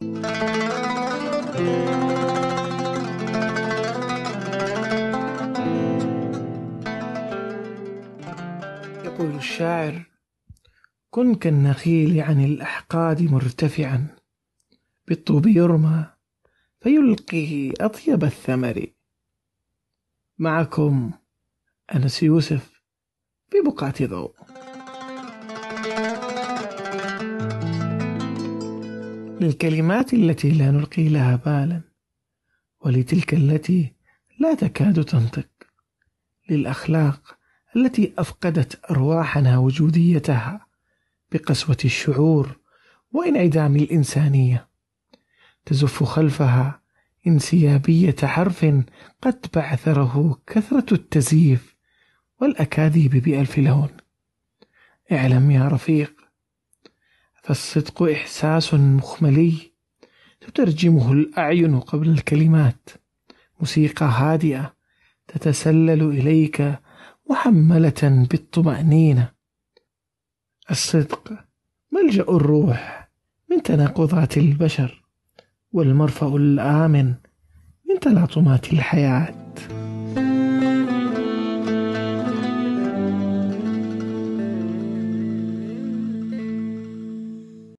يقول الشاعر كن كالنخيل عن الأحقاد مرتفعا بالطوب يرمى فيلقي أطيب الثمر. معكم أنس يوسف في بقعة ضوء. للكلمات التي لا نلقي لها بالا ولتلك التي لا تكاد تنطق. للأخلاق التي أفقدت أرواحنا وجوديتها بقسوة الشعور وانعدام الإنسانية. تزف خلفها انسيابية حرف قد بعثره كثرة التزييف والأكاذيب بألف لون. اعلم يا رفيق فالصدق إحساس مخملي تترجمه الأعين قبل الكلمات. موسيقى هادئة تتسلل إليك محملة بالطمأنينة. الصدق ملجأ الروح من تناقضات البشر والمرفأ الآمن من تلاطمات الحياة.